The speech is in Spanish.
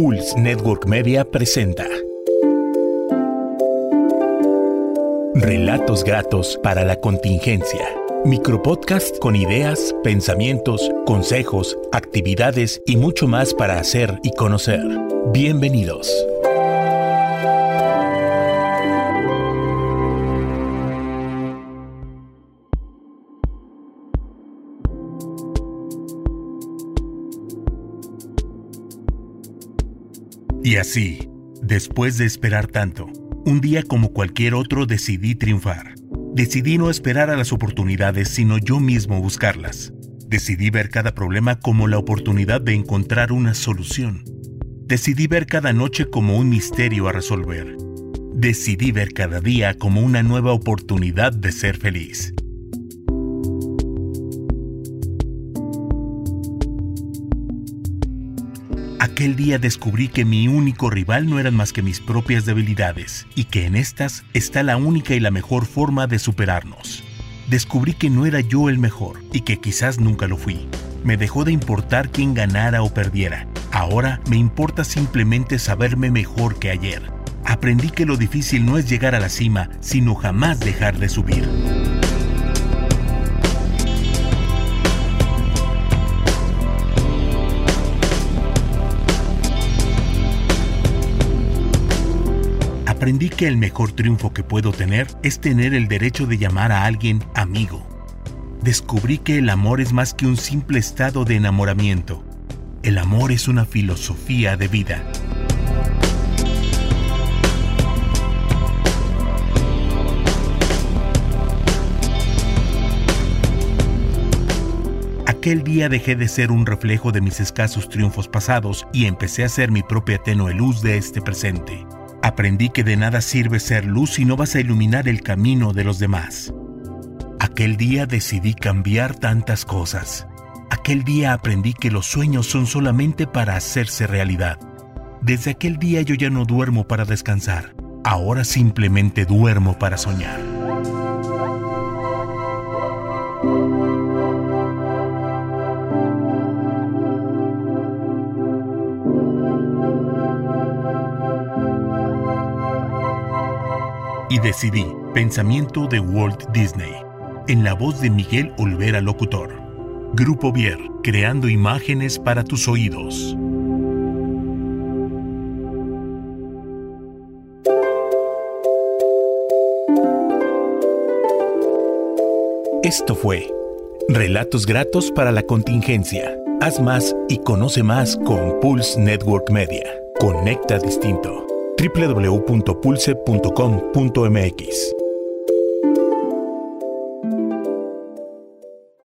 Pulse Network Media presenta Relatos gratos para la contingencia. Micropodcast con ideas, pensamientos, consejos, actividades y mucho más para hacer y conocer. Bienvenidos. Y así, después de esperar tanto, un día como cualquier otro decidí triunfar. Decidí no esperar a las oportunidades, sino yo mismo buscarlas. Decidí ver cada problema como la oportunidad de encontrar una solución. Decidí ver cada noche como un misterio a resolver. Decidí ver cada día como una nueva oportunidad de ser feliz. Aquel día descubrí que mi único rival no eran más que mis propias debilidades y que en estas está la única y la mejor forma de superarnos. Descubrí que no era yo el mejor y que quizás nunca lo fui. Me dejó de importar quién ganara o perdiera. Ahora me importa simplemente saberme mejor que ayer. Aprendí que lo difícil no es llegar a la cima, sino jamás dejar de subir. Aprendí que el mejor triunfo que puedo tener es tener el derecho de llamar a alguien amigo. Descubrí que el amor es más que un simple estado de enamoramiento. El amor es una filosofía de vida. Aquel día dejé de ser un reflejo de mis escasos triunfos pasados y empecé a ser mi propia tenue luz de este presente. Aprendí que de nada sirve ser luz si no vas a iluminar el camino de los demás. Aquel día decidí cambiar tantas cosas. Aquel día aprendí que los sueños son solamente para hacerse realidad. Desde aquel día yo ya no duermo para descansar. Ahora simplemente duermo para soñar. Y decidí, pensamiento de Walt Disney, en la voz de Miguel Olvera Locutor. Grupo Vier, creando imágenes para tus oídos. Esto fue Relatos Gratos para la Contingencia. Haz más y conoce más con Pulse Network Media. Conecta distinto www.pulse.com.mx